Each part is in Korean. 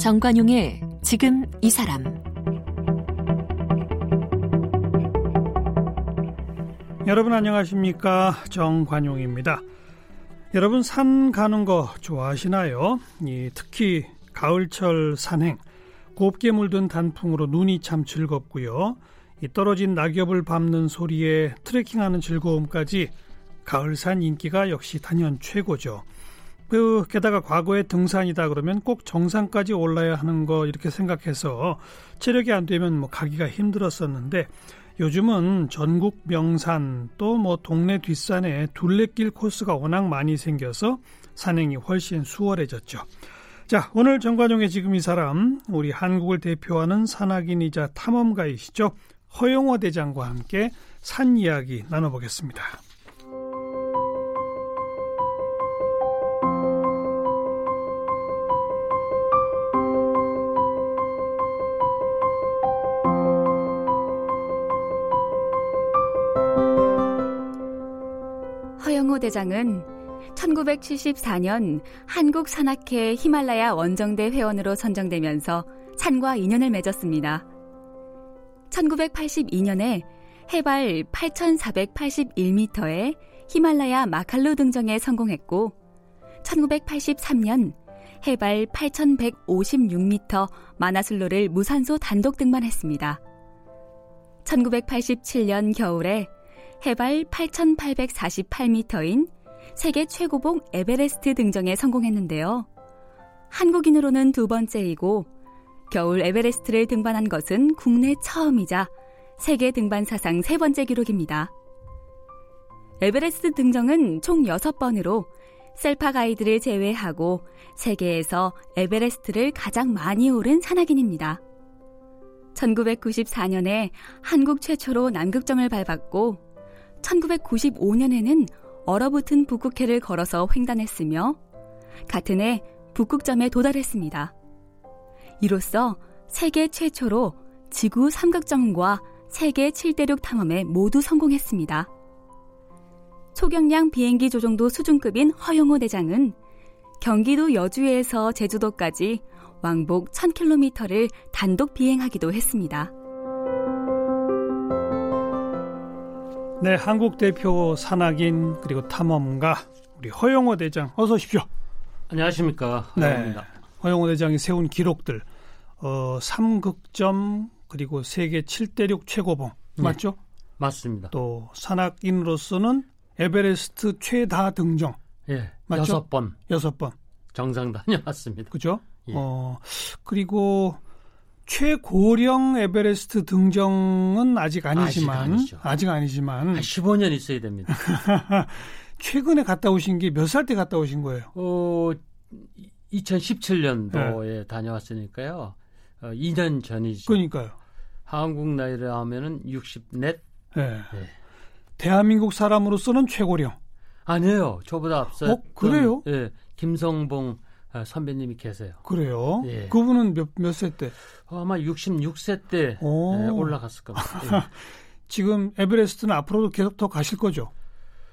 정관용의 지금 이 사람 여러분 안녕하십니까 정관용입니다. 여러분 산 가는 거 좋아하시나요? 이, 특히 가을철 산행 곱게 물든 단풍으로 눈이 참 즐겁고요. 이 떨어진 낙엽을 밟는 소리에 트레킹하는 즐거움까지 가을산 인기가 역시 단연 최고죠. 그 게다가 과거에 등산이다 그러면 꼭 정상까지 올라야 하는 거 이렇게 생각해서 체력이 안 되면 뭐 가기가 힘들었었는데 요즘은 전국 명산 또 뭐 동네 뒷산에 둘레길 코스가 워낙 많이 생겨서 산행이 훨씬 수월해졌죠. 자, 오늘 정관용의 지금 이 사람 우리 한국을 대표하는 산악인이자 탐험가이시죠. 허영호 대장과 함께 산 이야기 나눠보겠습니다. 대장은 1974년 한국 산악회 히말라야 원정대 회원으로 선정되면서 산과 인연을 맺었습니다. 1982년에 해발 8,481m의 히말라야 마칼루 등정에 성공했고 1983년 해발 8,156m 마나슬로를 무산소 단독 등반했습니다. 1987년 겨울에 해발 8,848m인 세계 최고봉 에베레스트 등정에 성공했는데요. 한국인으로는 두 번째이고 겨울 에베레스트를 등반한 것은 국내 처음이자 세계 등반 사상 세 번째 기록입니다. 에베레스트 등정은 총 6번으로 셰르파 가이드를 제외하고 세계에서 에베레스트를 가장 많이 오른 산악인입니다. 1994년에 한국 최초로 남극점을 밟았고 1995년에는 얼어붙은 북극해를 걸어서 횡단했으며 같은 해 북극점에 도달했습니다. 이로써 세계 최초로 지구 삼극점과 세계 7대륙 탐험에 모두 성공했습니다. 초경량 비행기 조종도 수준급인 허용호 대장은 경기도 여주에서 제주도까지 왕복 1000km를 단독 비행하기도 했습니다. 네, 한국 대표 산악인 그리고 탐험가 우리 허영호 대장 어서 오십시오. 안녕하십니까. 허영호입니다. 네, 허영호 대장이 세운 기록들 어, 3극점 그리고 세계 7대륙 최고봉 네, 맞죠? 맞습니다. 또 산악인으로서는 에베레스트 최다 등정. 예. 맞죠? 여섯 번. 여섯 번. 정상 다녀왔습니다. 그죠? 예. 어, 그리고 최고령 에베레스트 등정은 아직 아니지만 아직, 아직 아니지만 15년 있어야 됩니다. 최근에 갔다 오신 게 몇 살 때 갔다 오신 거예요? 어, 2017년도에 네. 다녀왔으니까요. 어, 2년 전이죠. 그러니까요. 한국 나이를 하면은 60넷. 네. 네. 대한민국 사람으로서는 최고령. 아니에요. 저보다 앞서. 어, 그래요? 예. 김성봉 아, 선배님이 계세요. 그래요? 예. 그분은 몇, 몇 세 때? 어, 아마 66세 때 예, 올라갔을 겁니다. 예. 지금 에베레스트는 앞으로도 계속 더 가실 거죠?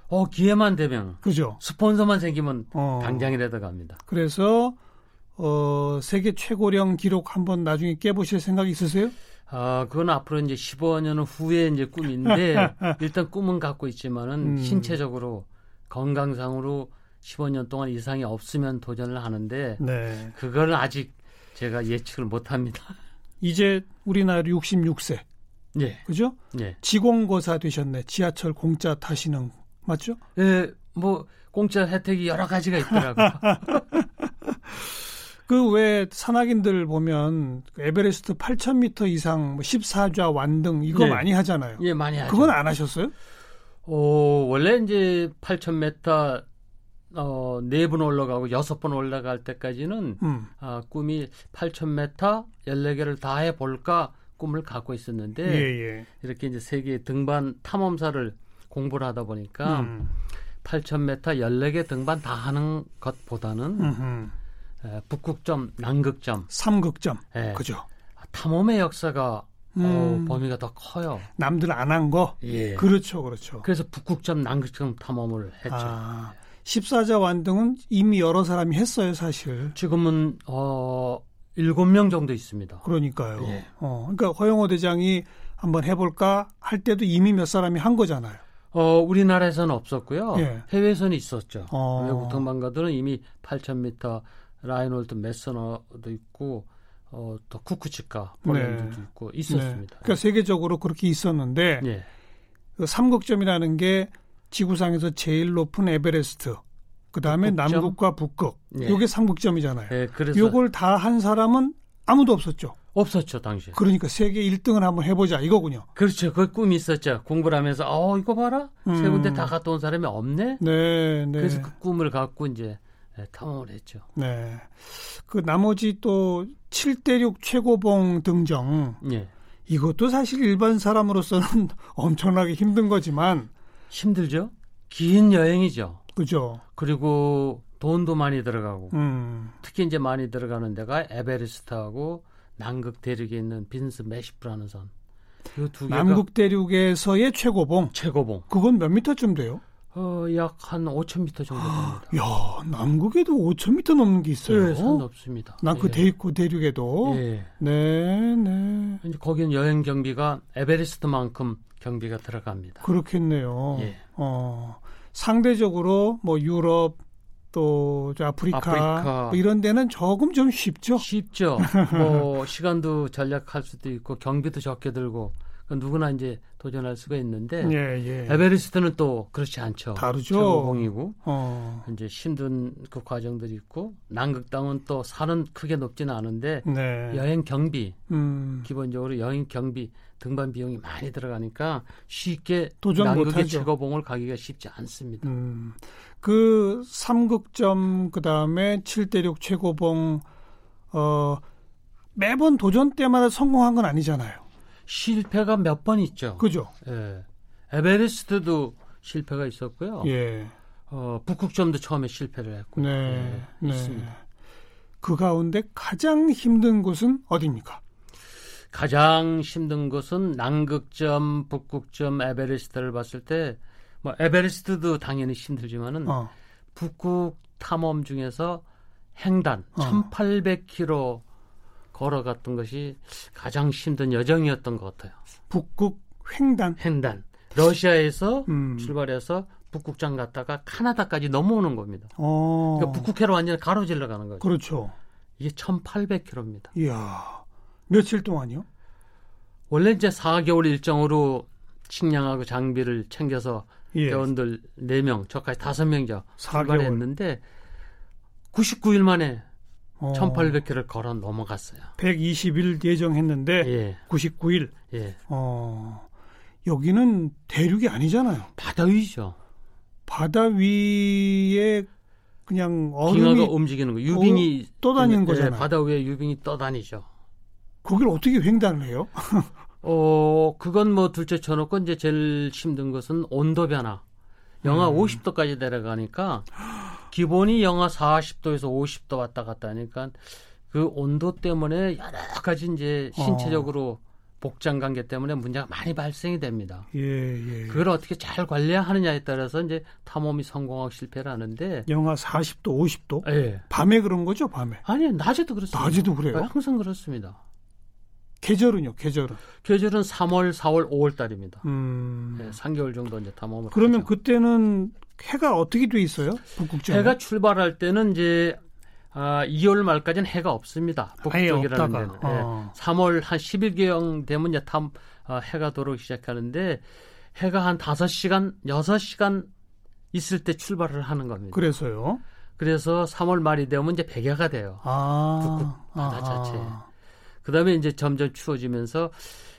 어, 기회만 되면. 그죠? 스폰서만 생기면 어. 당장이라도 갑니다. 그래서, 어, 세계 최고령 기록 한번 나중에 깨보실 생각 있으세요? 아, 그건 앞으로 이제 15년 후에 이제 꿈인데, 일단 꿈은 갖고 있지만은 음. 신체적으로, 건강상으로 15년 동안 이상이 없으면 도전을 하는데 네. 그걸 아직 제가 예측을 못 합니다. 이제 우리나라 66세. 네. 그죠? 네. 지공고사 되셨네. 지하철 공짜 타시는 맞죠? 네, 뭐 공짜 혜택이 여러 가지가 있더라고요. 그왜 산악인들 보면 그 에베레스트 8,000m 이상 뭐 14좌 완등 이거 네. 많이 하잖아요. 예, 많이 하죠. 그건 안 하셨어요? 어, 원래 이제 8,000m 어, 네 번 올라가고 여섯 번 올라갈 때까지는 음. 아, 꿈이 8,000m 14개를 다 해볼까 꿈을 갖고 있었는데 예, 예. 이렇게 이제 세계 등반 탐험사를 공부를 하다 보니까 음. 8,000m 14개 등반 다 하는 것보다는 에, 북극점, 남극점, 삼극점, 예, 그죠? 탐험의 역사가 어, 음. 어, 범위가 더 커요. 남들 안 한 거? 예. 그렇죠, 그렇죠. 그래서 북극점, 남극점 탐험을 했죠. 아. 14자 완등은 이미 여러 사람이 했어요, 사실. 지금은 어 7명 정도 있습니다. 그러니까요. 예. 어, 그러니까 허영호 대장이 한번 해볼까 할 때도 이미 몇 사람이 한 거잖아요. 어, 우리나라에서는 없었고요. 예. 해외에서는 있었죠. 어. 외국 등반가들은 이미 8,000m 라인홀트 메스너도 있고 어, 또 쿠쿠치카 폴란드도 네. 있고 네. 있었습니다. 그러니까 세계적으로 그렇게 있었는데 예. 그 삼극점이라는 게 지구상에서 제일 높은 에베레스트, 그 다음에? 남극과 북극, 예. 요게 삼극점이잖아요. 예, 그래서 요걸 다 한 사람은 아무도 없었죠. 없었죠 당시에. 그러니까 세계 1등을 한번 해보자 이거군요. 그렇죠. 그 꿈이 있었죠. 공부를 하면서 어 이거 봐라 세 음. 군데 다 갔다 온 사람이 없네. 네, 네. 그래서 그 꿈을 갖고 이제 예, 탐험을 했죠. 네. 그 나머지 또 7대륙 최고봉 등정 예. 이것도 사실 일반 사람으로서는 엄청나게 힘든 거지만 힘들죠. 긴 여행이죠. 그죠? 그리고 돈도 많이 들어가고 음. 특히 이제 많이 들어가는 데가 에베레스트하고 남극 대륙에 있는 빈슨 매시프라는 산. 그게 남극 대륙에서의 최고봉 최고봉. 그건 몇 미터쯤 돼요? 어, 약 한 5,000m 정도 됩니다. 야, 남극에도 5,000m 넘는 게 있어요. 네, 산 높습니다. 남그 예. 대륙 대륙에도. 예. 네, 네. 이제 거기는 여행 경비가 에베레스트만큼 경비가 들어갑니다. 그렇겠네요. 예. 어, 상대적으로 뭐 유럽 또 저 아프리카, 아프리카. 뭐 이런 데는 조금 좀 쉽죠. 쉽죠. 뭐 시간도 절약할 수도 있고 경비도 적게 들고 그 누구나 이제 도전할 수가 있는데 예, 예. 에베레스트는 또 그렇지 않죠. 다르죠. 최고봉이고 어, 이제 힘든 그 과정들이 있고 남극 땅은 또 산은 크게 높지는 않은데 네. 여행 경비 음, 기본적으로 여행 경비 등반 비용이 많이 들어가니까 쉽게 도전 남극의. 최고봉을 가기가 쉽지 않습니다. 음. 그 삼극점 그 다음에 칠대륙 최고봉 어 매번 도전 때마다 성공한 건 아니잖아요. 실패가 몇 번 있죠. 그죠? 예. 에베레스트도 실패가 있었고요. 예. 어, 북극점도 처음에 실패를 했고 네. 예, 네. 있습니다. 그 가운데 가장 힘든 곳은 어디입니까? 가장 힘든 것은 남극점, 북극점, 에베레스트를 봤을 때, 뭐 에베레스트도 당연히 힘들지만은 어. 북극 탐험 중에서 횡단 어. 1,800km 걸어갔던 것이 가장 힘든 여정이었던 것 같아요. 북극 횡단. 횡단 러시아에서 음. 출발해서 북극장 갔다가 카나다까지 넘어오는 겁니다. 어. 그러니까 북극해로 완전히 가로질러 가는 거죠. 그렇죠. 이게 1,800km입니다. 이야. 며칠 동안요? 원래 이제 4개월 일정으로 식량하고 장비를 챙겨서 예. 대원들 4명, 저까지 5명이죠. 4개월. 출발했는데 99일 만에 어. 1800km를 걸어 넘어갔어요. 120일 예정했는데 예, 99일. 예. 어. 여기는 대륙이 아니잖아요. 바다 위죠. 바다 위에 그냥 빙하가 움직이는 거. 유빙이 떠다니는 예, 거잖아요. 바다 위에 유빙이 떠다니죠. 거길 어떻게 횡단을 해요? 어, 그건 뭐 둘째 쳐놓고 이제 제일 힘든 것은 온도 변화. 영하 음. 50도까지 내려가니까 기본이 영하 40도에서 50도 왔다 갔다 하니까 그 온도 때문에 여러 가지 이제 어. 신체적으로 복장 관계 때문에 문제가 많이 발생이 됩니다. 예, 예. 그걸 어떻게 잘 관리하느냐에 따라서 이제 탐험이 성공하고 실패를 하는데 영하 40도, 50도? 예. 밤에 그런 거죠, 밤에. 아니 낮에도 그렇습니다. 낮에도 그래요? 네, 항상 그렇습니다. 계절은요, 계절은. 계절은 3월, 4월, 5월 달입니다. 음. 네, 3개월 정도 이제 탐험을 그러면 하죠. 그때는 해가 어떻게 돼 있어요? 북극점. 해가 출발할 때는 이제 아, 2월 말까지는 해가 없습니다. 없다가. 데는. 예. 어. 3월 한 10일경 되면 이제 탐 아, 해가 들어오기 시작하는데 해가 한 5시간, 6시간 있을 때 출발을 하는 겁니다. 그래서요. 그래서 3월 말이 되면 이제 백야가 돼요. 아. 북극 바다 아하. 자체에. 그다음에 이제 점점 추워지면서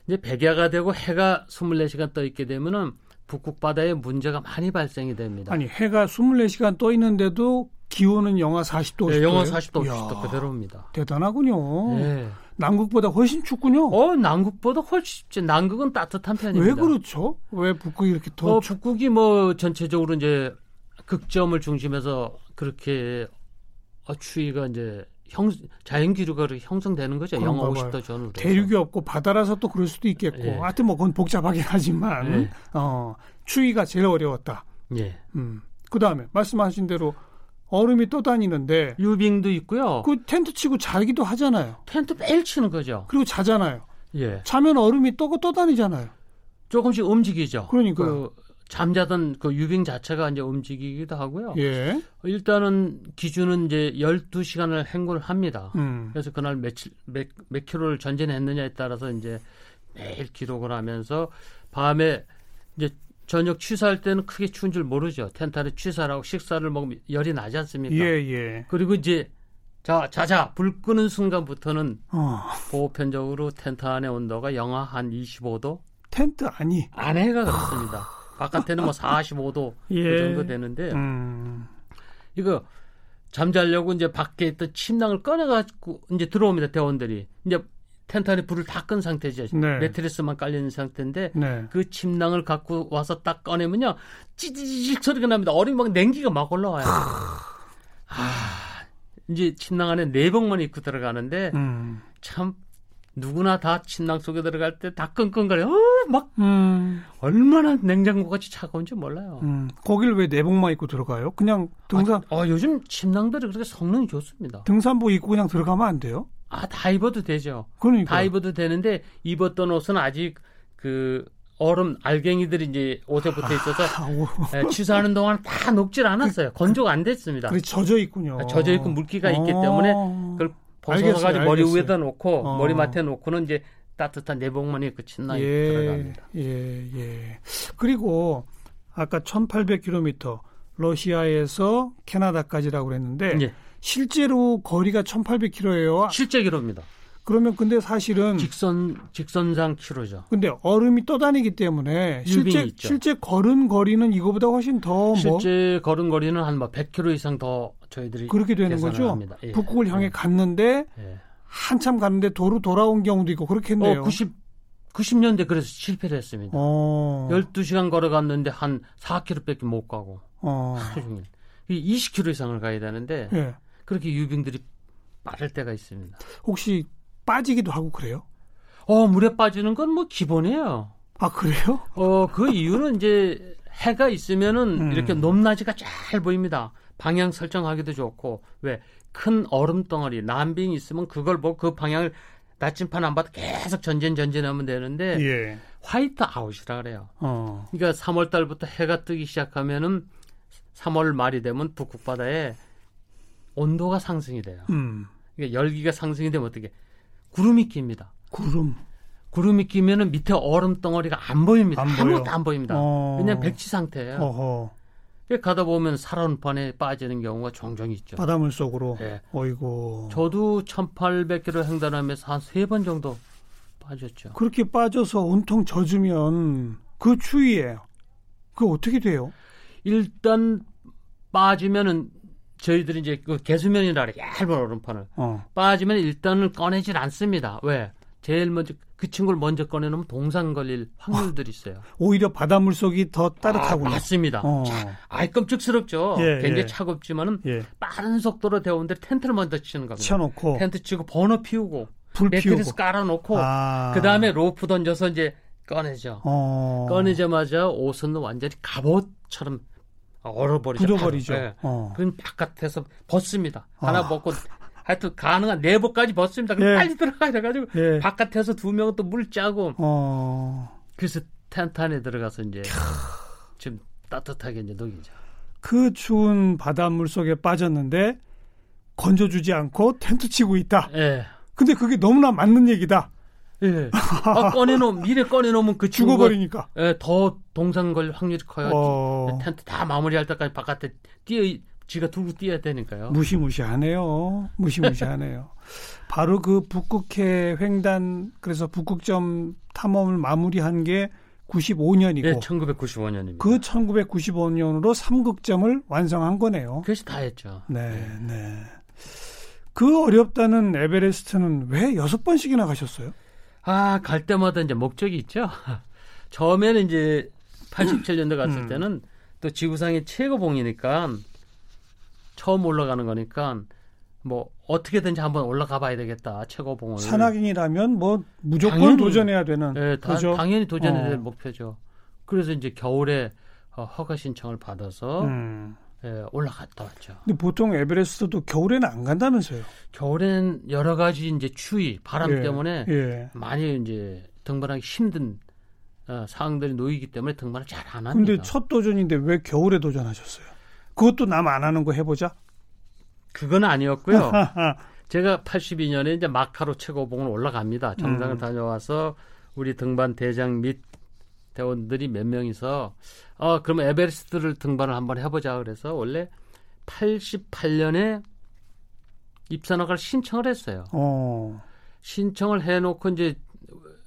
이제 백야가 되고 해가 24시간 떠 있게 되면은 북극 바다에 문제가 많이 발생이 됩니다. 아니, 해가 24시간 떠 있는데도 기온은 영하 40도, 50도. 네, 영하 40도, 50도 그대로입니다. 대단하군요. 네. 남극보다 훨씬 춥군요. 어, 남극보다 훨씬 춥지. 남극은 따뜻한 편입니다. 왜 그렇죠? 왜 북극이 이렇게 더 어, 춥... 북극이 뭐 전체적으로 이제 극점을 중심해서 그렇게 어, 추위가 이제 형 자연 기류가 그렇게 형성되는 거죠. 영하 그런가 50도 전후로. 대륙이 없고 바다라서 또 그럴 수도 있겠고. 예. 하여튼 뭐 그건 복잡하긴 하지만 예. 어, 추위가 제일 어려웠다. 예. 음. 그다음에 말씀하신 대로 얼음이 떠다니는데 유빙도 있고요. 그 텐트 치고 자기도 하잖아요. 텐트 매일 치는 거죠. 그리고 자잖아요. 예. 자면 얼음이 떠고 떠다니잖아요. 조금씩 움직이죠. 그러니까 그 잠자던 그 유빙 자체가 이제 움직이기도 하고요. 예. 일단은 기준은 이제 12시간을 행군을 합니다. 음. 그래서 그날 며칠 몇, 몇 킬로를 전진했느냐에 따라서 이제 매일 기록을 하면서 밤에 이제 저녁 취사할 때는 크게 추운 줄 모르죠. 텐트 안에 취사를 하고 식사를 먹으면 열이 나지 않습니까? 예, 예. 그리고 이제 자, 자자 불 끄는 순간부터는 어. 보편적으로 텐트 안의 온도가 영하 한 25도 텐트 아니. 안에가 그렇습니다. 바깥에는 뭐 45도 예. 그 정도 되는데 음. 이거 잠자려고 이제 밖에 있던 침낭을 꺼내가지고 이제 들어옵니다 대원들이 이제 텐트 안에 불을 다 끈 상태죠. 네. 매트리스만 깔리는 상태인데 네. 그 침낭을 갖고 와서 딱 꺼내면요 찌지직 소리가 납니다. 얼음이 막 냉기가 막 올라와요. 아 이제 침낭 안에 내복만 입고 들어가는데 음. 참 누구나 다 침낭 속에 들어갈 때 다 끙끙거려. 어, 막 음. 얼마나 냉장고 같이 차가운지 몰라요. 음. 거길 왜 내복만 입고 들어가요? 그냥 등산 아, 어, 요즘 침낭들이 그렇게 성능이 좋습니다. 등산복 입고 그냥 들어가면 안 돼요? 아, 다 입어도 되죠. 그러니까. 다 입어도 되는데 입었던 옷은 아직 그 얼음 알갱이들이 이제 옷에 붙어 있어서 아, 오. 예, 취사하는 동안 다 녹질 않았어요. 건조가 안 됐습니다. 그래 젖어 있군요. 젖어 있고 물기가 있기 때문에 그걸 벗어가지고 머리. 위에다 놓고 어. 머리맡에 놓고는 이제 따뜻한 내복만 입고 침낭에 예, 들어갑니다. 예, 예. 그리고 아까 1800km 러시아에서 캐나다까지라고 그랬는데 예, 실제로 거리가 1800km예요. 실제 기록입니다. 그러면 근데 사실은 직선 직선상 키로죠. 근데 얼음이 떠다니기 때문에 실제 있죠. 실제 걸은 거리는 이거보다 훨씬 더뭐 실제 걸은 거리는 한 뭐 100km 이상 더 저희들이 그렇게 되는 거죠. 예. 북극을 향해 갔는데 예. 한참 갔는데 도로 돌아온 경우도 있고 그렇겠네요. 어, 90 90년대 그래서 실패를 했습니다. 어. 12시간 걸어갔는데 한 4km밖에 못 가고 어. 하루 종일. 이 20km 이상을 가야 되는데 예. 그렇게 유빙들이 빠를 때가 있습니다. 혹시 빠지기도 하고 그래요? 어, 물에 빠지는 건 뭐 기본이에요. 아 그래요? 어, 그 이유는 이제 해가 있으면은 음. 이렇게 높낮이가 잘 보입니다. 방향 설정하기도 좋고 왜 큰 얼음 덩어리 남빙이 있으면 그걸 보고 그 방향을 나침판 안 봐도 계속 전진 전진하면 되는데 예. 화이트 아웃이라 그래요. 어. 그러니까 3월 달부터 해가 뜨기 시작하면은 3월 말이 되면 북극 바다에 온도가 상승이 돼요. 음. 그러니까 열기가 상승이 되면 어떻게 구름이 낍니다. 구름. 구름이 끼면은 밑에 얼음 덩어리가 안 보입니다. 안 아무것도 보여. 안 보입니다. 어. 왜냐면 백지 상태예요. 어허. 그러니까 가다 보면 살얼음판에 빠지는 경우가 종종 있죠. 바닷물 속으로. 예. 어이고. 저도 1,800km 횡단하면서 한 세 번 정도 빠졌죠. 그렇게 빠져서 온통 젖으면 그 추위에 그 어떻게 돼요? 일단 빠지면은 저희들이 이제 그 개수면이라 그래 얇은 얼음판을 어. 빠지면 일단은 꺼내질 않습니다. 왜? 제일 먼저 그 친구를 먼저 꺼내놓으면 동상 걸릴 확률들이 있어요. 오히려 바닷물 속이 더 따뜻하군요. 아, 맞습니다. 어. 아이 끔찍스럽죠. 예, 굉장히 예. 차갑지만은 예. 빠른 속도로 데운데 텐트를 먼저 치는 겁니다. 쳐놓고 텐트 치고 버너 피우고 불 매트리스. 깔아놓고 아. 그 다음에 로프 던져서 이제 꺼내죠. 어. 꺼내자마자 옷은 완전히 갑옷처럼 얼어버리죠. 굳어버리죠. 바로. 예. 어. 그럼 바깥에서 벗습니다. 하나 아. 벗고 하여튼 가능한 내복까지 벗습니다. 그럼 예. 빨리 들어가야 돼가지고 예. 바깥에서 두 명은 또 물 짜고 어. 그래서 텐트 안에 들어가서 이제 좀 따뜻하게 이제 녹이죠. 그 추운 바닷물 속에 빠졌는데 건져주지 않고 텐트 치고 있다. 예. 근데 그게 너무나 맞는 얘기다. 예. 아, 꺼내놓으면, 미래 꺼내놓으면 그 죽어버리니까. 예, 더 동상 걸 확률이 커요. 어. 텐트 다 마무리할 때까지 바깥에 뛰어, 지가 들고 뛰어야 되니까요. 무시무시하네요. 무시무시하네요. 바로 그 북극해 횡단 그래서 북극점 탐험을 마무리한 게 95년이고 예, 1995년입니다. 그 1995년으로 삼극점을 완성한 거네요. 그것이 다 했죠. 네, 네. 그 어렵다는 에베레스트는 왜 여섯 번씩이나 가셨어요? 아, 갈 때마다 이제 목적이 있죠. 처음에는 이제 87년도 갔을 음. 때는 또 지구상의 최고봉이니까 처음 올라가는 거니까 뭐 어떻게든지 한번 올라가 봐야 되겠다. 최고봉을. 산악인이라면 뭐 무조건 당연히. 도전해야 되는 예, 다- 그죠? 당연히 도전해야 될 어. 목표죠. 그래서 이제 겨울에 어, 허가 신청을 받아서 음, 예, 올라갔다 왔죠. 근데 보통 에베레스트도 겨울에는 안 간다면서요? 겨울엔 여러 가지 이제 추위, 바람 예, 때문에 예. 많이 이제 등반하기 힘든 어, 상황들이 놓이기 때문에 등반을 잘 안 합니다. 근데 첫 도전인데 왜 겨울에 도전하셨어요? 그것도 남 안 하는 거 해보자. 그건 아니었고요. 제가 82년에 이제 마카로 최고봉을 올라갑니다. 정상을 음. 다녀와서 우리 등반 대장 및 대원들이 몇 명이서 어 그럼 에베레스트를 등반을 한번 해보자 그래서 원래 88년에 입산학을 신청을 했어요. 어, 신청을 해놓고 이제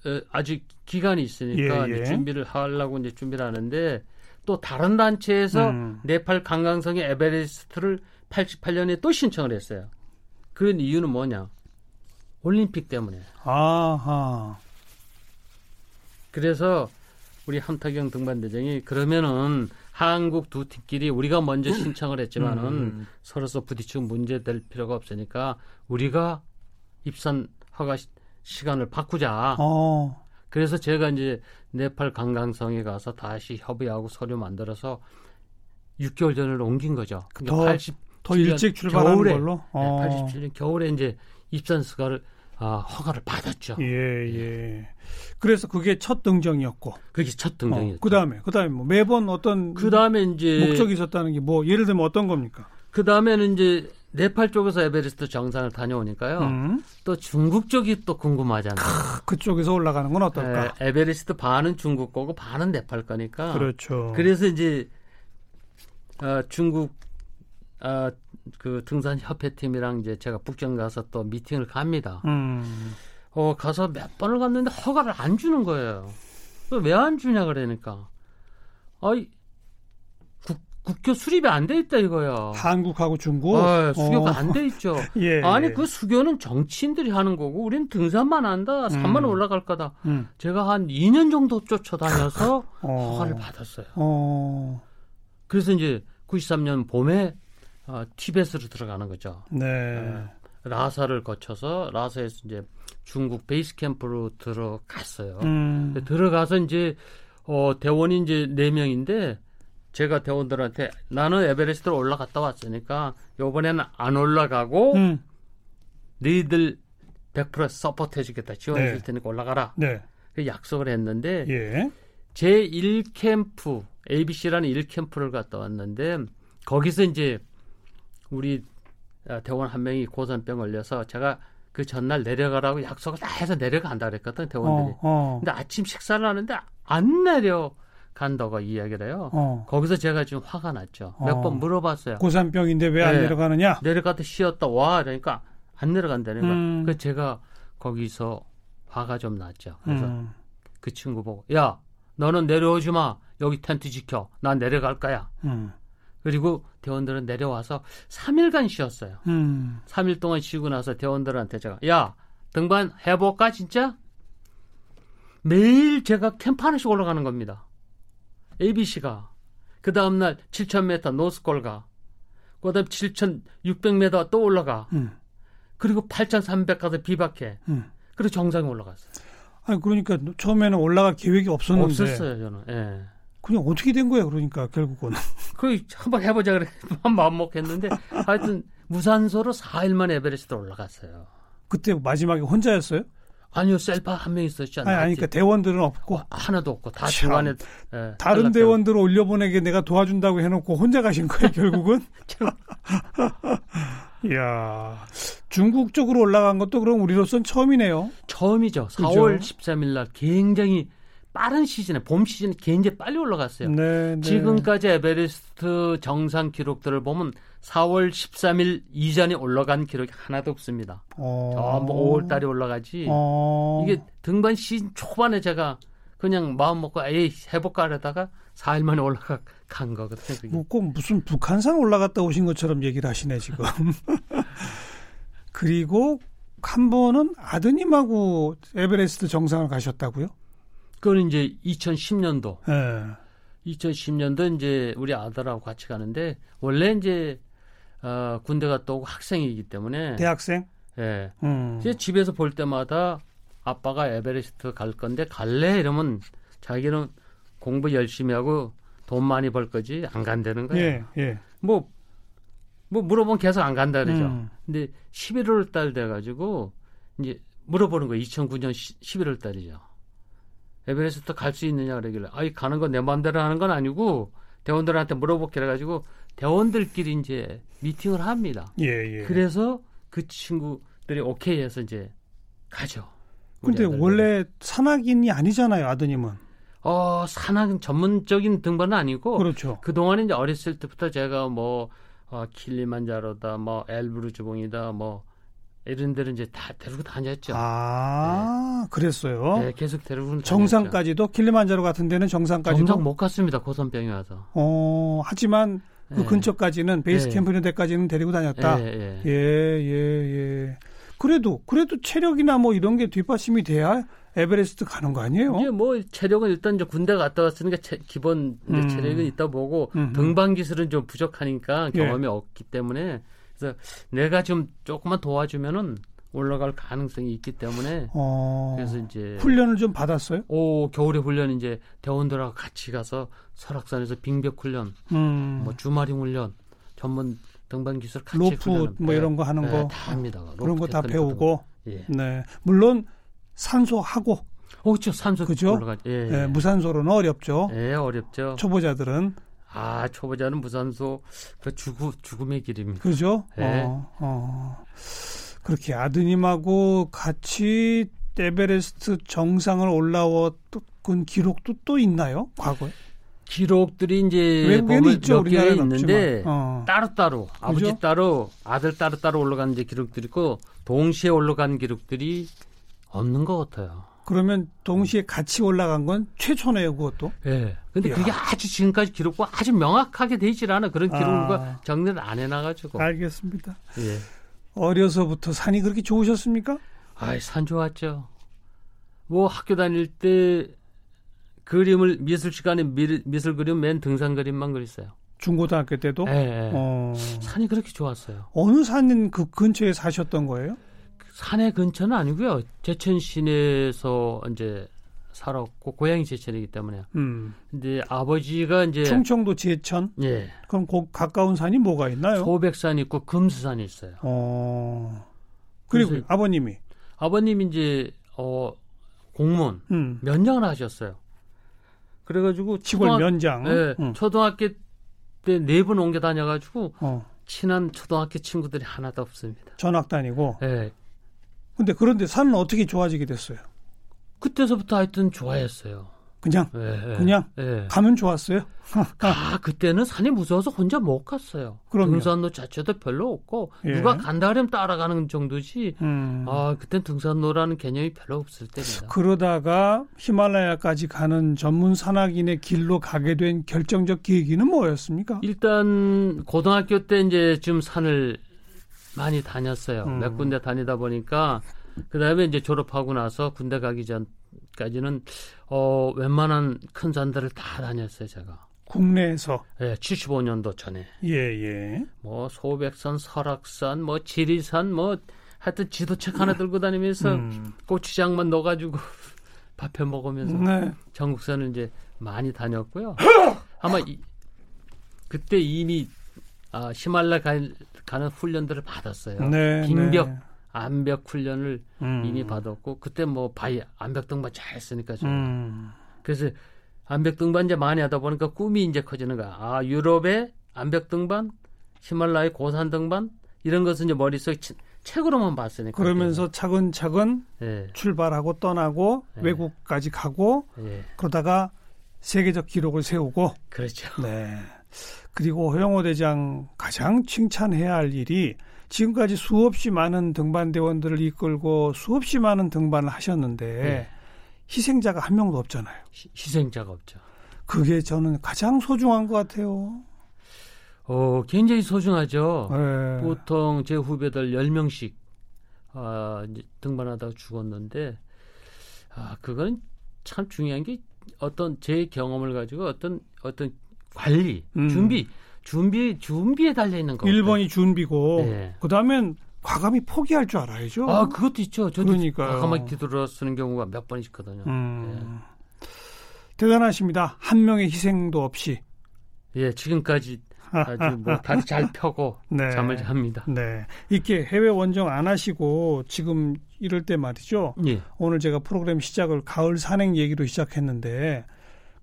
어, 아직 기간이 있으니까 예, 예. 이제 준비를 하려고 이제 준비를 하는데 또 다른 단체에서 음. 네팔 관광성의 에베레스트를 88년에 또 신청을 했어요. 그런 이유는 뭐냐? 올림픽 때문에. 아하. 그래서 우리 함탁영 등반대장이 그러면은 한국 두 팀끼리 우리가 먼저 신청을 했지만은 음. 서로서 부딪히고 문제 될 필요가 없으니까 우리가 입산 허가 시- 시간을 바꾸자. 어, 그래서 제가 이제 네팔 관광성에 가서 다시 협의하고 서류 만들어서 6개월 전을 옮긴 거죠. 그러니까 더- 80, 더 일찍 출발하는 겨울에, 걸로? 네, 어. 87년 겨울에 이제 입산 스가를 아, 허가를 받았죠. 예, 예. 그래서 그게 첫 등정이었고. 그게 첫 등장이었죠. 그 다음에, 그 다음에 뭐 매번 어떤 그 다음에 이제 목적이 있었다는 게 뭐, 예를 들면 어떤 겁니까? 그 다음에는 이제 네팔 쪽에서 에베레스트 정상을 다녀오니까요. 음. 또 중국 쪽이 또 궁금하잖아요. 그쪽에서 올라가는 건 어떨까? 에, 에베레스트 반은 중국 거고 반은 네팔 거니까. 그렇죠. 그래서 이제 어, 중국 어, 그 등산 협회 팀이랑 이제 제가 북경 가서 또 미팅을 갑니다. 음. 어 가서 몇 번을 갔는데 허가를 안 주는 거예요. 왜 안 주냐 그러니까. 아이 국, 국교 수립이 안 돼 있다 이거야. 한국하고 중국? 아, 수교가 어. 안돼 있죠. 예. 아니 예. 그 수교는 정치인들이 하는 거고 우리는 등산만 한다. 산만 음. 올라갈 거다. 음. 제가 한 2년 정도 쫓아다녀서 어. 허가를 받았어요. 어. 그래서 이제 93년 봄에 어, 티벳으로 들어가는 거죠. 네. 라사를 거쳐서 라사에서 이제 중국 베이스 캠프로 들어갔어요. 음. 들어가서 이제 어, 대원이 이제 네 명인데 제가 대원들한테 나는 에베레스트로 올라갔다 왔으니까 이번에는 안 올라가고 음. 너희들 100% support 해주겠다 지원해 줄 네. 테니까 올라가라 네. 그 약속을 했는데 예. 제 1캠프 ABC라는 1캠프를 갔다 왔는데 거기서 이제 우리 아, 대원 한 명이 고산병 걸려서 제가 그 전날 내려가라고 약속을 다 해서 내려간다 그랬거든 대원들이 어, 어. 근데 아침 식사를 하는데 안 내려 간다고 이야기를 해요 어. 거기서 제가 좀 화가 났죠 어. 몇번 물어봤어요 고산병인데 왜안 네. 내려가느냐? 내려가다 쉬었다 와 그러니까 안 내려간다는 거야 음. 그래서 제가 거기서 화가 좀 났죠 그래서 음. 그 친구 보고 야 너는 내려오지 마 여기 텐트 지켜 난 내려갈 거야 음. 그리고 대원들은 내려와서 3일간 쉬었어요. 음. 3일 동안 쉬고 나서 대원들한테 제가 야 등반 해볼까 진짜? 매일 제가 캠프 하나씩 올라가는 겁니다. ABC가. 그 다음날 7000m 노스골 가. 그 다음 7600m 또 올라가. 음. 그리고 8300 가서 비박해. 음. 그리고 정상에 올라갔어요. 아니 그러니까 처음에는 올라갈 계획이 없었는데. 없었어요 저는. 예. 그냥 어떻게 된 거야 그러니까 결국은 그 한번 해보자 그래 마음 먹겠는데 하여튼 무산소로 4일 만에 에베레스트 올라갔어요. 그때 마지막에 혼자였어요? 아니요 셀파 한 명 있었죠. 아니, 아니 그러니까 대원들은 없고 어, 하나도 없고 다 참. 중간에 예, 다른. 대원들을 올려보내게 내가 도와준다고 해놓고 혼자 가신 거예요 결국은? 이야 중국 쪽으로 올라간 것도 그럼 우리로선 처음이네요. 처음이죠. 4월 13일 날 굉장히 빠른 시즌에 봄 시즌에 굉장히 빨리 올라갔어요. 네, 네. 지금까지 에베레스트 정상 기록들을 보면 4월 13일 이전에 올라간 기록이 하나도 없습니다. 어... 전부 5월 달에 올라가지. 어... 이게 등반 시즌 초반에 제가 그냥 마음 먹고 에이 해볼까 하다가 4일 만에 올라간 거거든요. 그게. 뭐꼭 무슨 북한산 올라갔다 오신 것처럼 얘기를 하시네 지금. 그리고 한 번은 아드님하고 에베레스트 정상을 가셨다고요? 그건 이제 2010년도. 예. 2010년도 이제 우리 아들하고 같이 가는데 원래 이제 어, 군대 갔다 오고 학생이기 때문에 대학생? 예. 음. 이제 집에서 볼 때마다 아빠가 에베레스트 갈 건데 갈래 이러면 자기는 공부 열심히 하고 돈 많이 벌 거지 안 간다는 거예요. 예, 예. 뭐, 뭐 물어보면 계속 안 간다 그러죠. 음. 근데 11월 달 돼가지고 이제 물어보는 거예요. 2009년 11월 달이죠. 에베레스트 갈 수 있느냐 그러길래 아이 가는 건 내 마음대로 하는 건 아니고 대원들한테 물어볼게 해가지고 대원들끼리 이제 미팅을 합니다. 예, 예. 그래서 그 친구들이 오케이 해서 이제 가죠. 근데 원래 산악인이 아니잖아요, 아드님은. 어, 산악 전문적인 등반은 아니고 그렇죠. 그동안에 이제 어렸을 때부터 제가 뭐 어, 킬리만자로다, 뭐 엘브루즈봉이다, 뭐 이런 데를 이제 다 데리고 다녔죠. 아, 네. 그랬어요? 네, 계속 데리고 정상까지도 킬리만자로 같은 데는 정상까지도 정상 못 갔습니다. 고선병이 와서. 어, 하지만 그 네. 근처까지는 베이스 네. 캠프 있는 데까지는 데리고 다녔다. 예, 예, 예, 예. 예. 그래도 그래도 체력이나 뭐 이런 게 뒷받침이 돼야 에베레스트 가는 거 아니에요? 이제 뭐 체력은 일단 이제 군대 갔다 왔으니까 체, 기본 음. 체력은 있다 보고 음. 등반 기술은 좀 부족하니까 경험이 예. 없기 때문에 그래서 내가 좀 조금만 도와주면은 올라갈 가능성이 있기 때문에 어, 그래서 이제 훈련을 좀 받았어요? 오 겨울에 훈련 이제 대원들하고 같이 가서 설악산에서 빙벽 훈련, 음. 뭐 주마링 훈련, 전문 등반 기술 같이 로프 훈련, 뭐 이런 거 하는 네, 거 다 합니다. 그런 거 다 배우고 예. 네 물론 산소하고 어, 그렇죠. 산소 그죠? 올라가. 예, 예. 무산소로는 어렵죠. 예, 어렵죠. 초보자들은 아, 초보자는 무산소 그 죽음 죽음의 길입니다. 그죠? 예. 어, 어. 그렇게 아드님하고 같이 에베레스트 정상을 올라왔던 기록도 또 있나요? 과거에? 기록들이 이제 보면 몇개 있는데 어. 따로 따로 아버지 따로 아들 따로 따로 올라간 이제 기록들이 있고 동시에 올라간 기록들이 없는 것 같아요. 그러면 동시에 같이 올라간 건 최초네요, 그것도. 예. 네. 근데 이야. 그게 아주 지금까지 기록과 아주 명확하게 돼 있질 않아. 그런 기록과 아. 정리를 안 해놔가지고. 알겠습니다. 예. 어려서부터 산이 그렇게 좋으셨습니까? 아이, 산 좋았죠. 뭐 학교 다닐 때 그림을 미술 시간에 미, 미술 그림 맨 등산 그림만 그렸어요. 중고등학교 때도? 네. 네. 어. 산이 그렇게 좋았어요. 어느 산인 그 근처에 사셨던 거예요? 산의 근처는 아니고요. 제천 시내에서 이제 살았고 고향이 제천이기 때문에. 음. 근데 아버지가 이제 충청도 제천. 예. 그럼 그 가까운 산이 뭐가 있나요? 소백산 있고 금수산이 있어요. 어. 그리고 아버님이 아버님이 이제 어 공무원 음. 면장을 하셨어요. 그래가지고 시골 초등학, 면장. 네, 음. 초등학교 때 네 번 옮겨 다녀가지고 어. 친한 초등학교 친구들이 하나도 없습니다. 전학 다니고. 네. 근데 그런데 산은 어떻게 좋아지게 됐어요? 그때서부터 하여튼 좋아했어요. 그냥 네, 그냥 네. 가면 좋았어요. 아 그때는 산이 무서워서 혼자 못 갔어요. 그럼요. 등산로 자체도 별로 없고 예. 누가 간다 그러면 따라가는 정도지. 음. 아 그땐 등산로라는 개념이 별로 없을 때입니다. 그러다가 히말라야까지 가는 전문 산악인의 길로 가게 된 결정적 계기는 뭐였습니까? 일단 고등학교 때 이제 좀 산을 많이 다녔어요. 음. 몇 군데 다니다 보니까 그다음에 이제 졸업하고 나서 군대 가기 전까지는 어 웬만한 큰 산들을 다 다녔어요, 제가. 국내에서 예, 75년도 전에. 예, 예. 뭐 소백산, 설악산, 뭐 지리산 뭐 하여튼 지도책 하나 들고 다니면서 음. 고추장만 넣어 가지고 밥해 먹으면서 네. 전국산을 이제 많이 다녔고요. 아마 이, 그때 이미 아, 히말라 가, 가는 훈련들을 받았어요. 네, 빙벽 네. 암벽 훈련을 음. 이미 받았고 그때 뭐 바위 암벽 등반 잘 했으니까 저 음. 그래서 암벽 등반 이제 많이 하다 보니까 꿈이 이제 커지는 거야. 아 유럽의 암벽 등반, 히말라야 고산 등반 이런 것은 이제 머릿속에 치, 책으로만 봤으니까. 그러면서 차근차근 네. 출발하고 떠나고 네. 외국까지 가고 네. 그러다가 세계적 기록을 세우고. 그렇죠. 네. 그리고 허영호 대장 가장 칭찬해야 할 일이 지금까지 수없이 많은 등반대원들을 이끌고 수없이 많은 등반을 하셨는데 네. 희생자가 한 명도 없잖아요. 희, 희생자가 없죠. 그게 저는 가장 소중한 것 같아요. 어, 굉장히 소중하죠. 네. 보통 제 후배들 10명씩 아, 등반하다가 죽었는데 아, 그건 참 중요한 게 어떤 제 경험을 가지고 어떤 어떤 관리, 음. 준비 준비 준비에 달려 있는 거. 1번이 준비고 네. 그다음엔 과감히 포기할 줄 알아야죠. 아 그것도 있죠. 저도 그러니까 과감하게 뒤돌아 쓰는 경우가 몇 번 있거든요. 음. 네. 대단하십니다. 한 명의 희생도 없이. 예, 지금까지 아주 뭐 다리 잘 펴고 네. 잠을 잡니다. 네. 이렇게 해외 원정 안 하시고 지금 이럴 때 말이죠. 예. 오늘 제가 프로그램 시작을 가을 산행 얘기로 시작했는데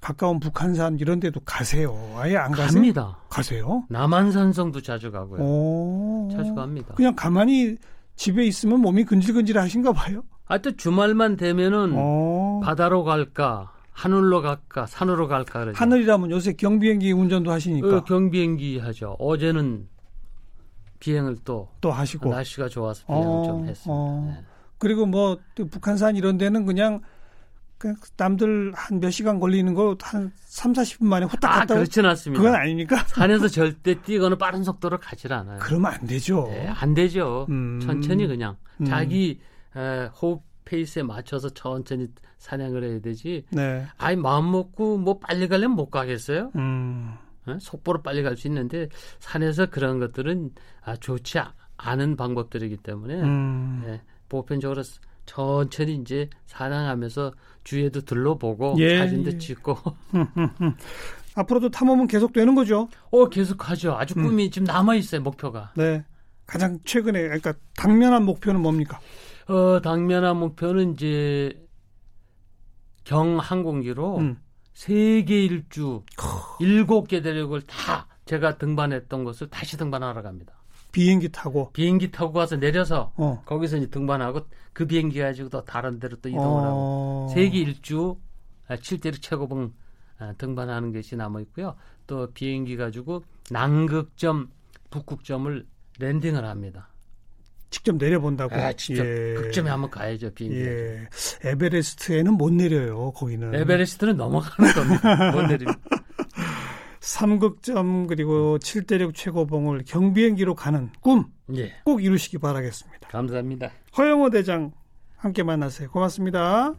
가까운 북한산 이런 데도 가세요. 아예 안 가세요? 갑니다. 가세요? 남한산성도 자주 가고요. 오. 자주 갑니다. 그냥 가만히 집에 있으면 몸이 근질근질 하신가 봐요. 하여튼 주말만 되면은 오. 바다로 갈까 하늘로 갈까 산으로 갈까 그러죠. 하늘이라면 요새 경비행기 운전도 하시니까. 어, 경비행기 하죠. 어제는 비행을 또 또 하시고 날씨가 좋아서 비행을 어, 좀 했습니다. 어. 네. 그리고 뭐 북한산 이런 데는 그냥 그 남들 한 몇 시간 걸리는 거 한 3, 40분 만에 후딱 갔다 아, 그렇지는 않습니다. 그건 아닙니까? 산에서 절대 뛰거나 빠른 속도로 가질 않아요. 그러면 안 되죠. 네, 안 되죠. 음. 천천히 그냥 음. 자기 에, 호흡 페이스에 맞춰서 천천히 사냥을 해야 되지. 네. 아이 마음 먹고 뭐 빨리 가려면 못 가겠어요. 음. 네? 속보로 빨리 갈 수 있는데 산에서 그런 것들은 아, 좋지 않은 방법들이기 때문에 음. 네, 보편적으로 천천히 이제 사냥하면서 주위에도 들러보고 예, 사진도 예. 찍고. 앞으로도 탐험은 계속 되는 거죠? 어, 계속하죠. 아주 꿈이 음. 지금 남아 있어요 목표가. 네. 가장 최근에 그러니까 당면한 목표는 뭡니까? 어, 당면한 목표는 이제 경 항공기로 음. 세계 일주 일곱 개 대륙을 다 제가 등반했던 것을 다시 등반하러 갑니다. 비행기 타고 비행기 타고 가서 내려서 어. 거기서 이제 등반하고 그 비행기 가지고 또 다른 데로 또 이동을 어. 하고 세계 일주 7대륙 아, 최고봉 아, 등반하는 것이 남아 있고요. 또 비행기 가지고 남극점, 북극점을 랜딩을 합니다. 직접 내려본다고. 아, 직접 예. 극점에 한번 가야죠 비행기. 예. 에베레스트에는 못 내려요. 거기는. 에베레스트는 넘어가는 겁니다. 못 내립니다. 삼극점 그리고 7대륙 최고봉을 경비행기로 가는 꿈꼭 예. 이루시기 바라겠습니다. 감사합니다. 허영호 대장 함께 만나세요. 고맙습니다.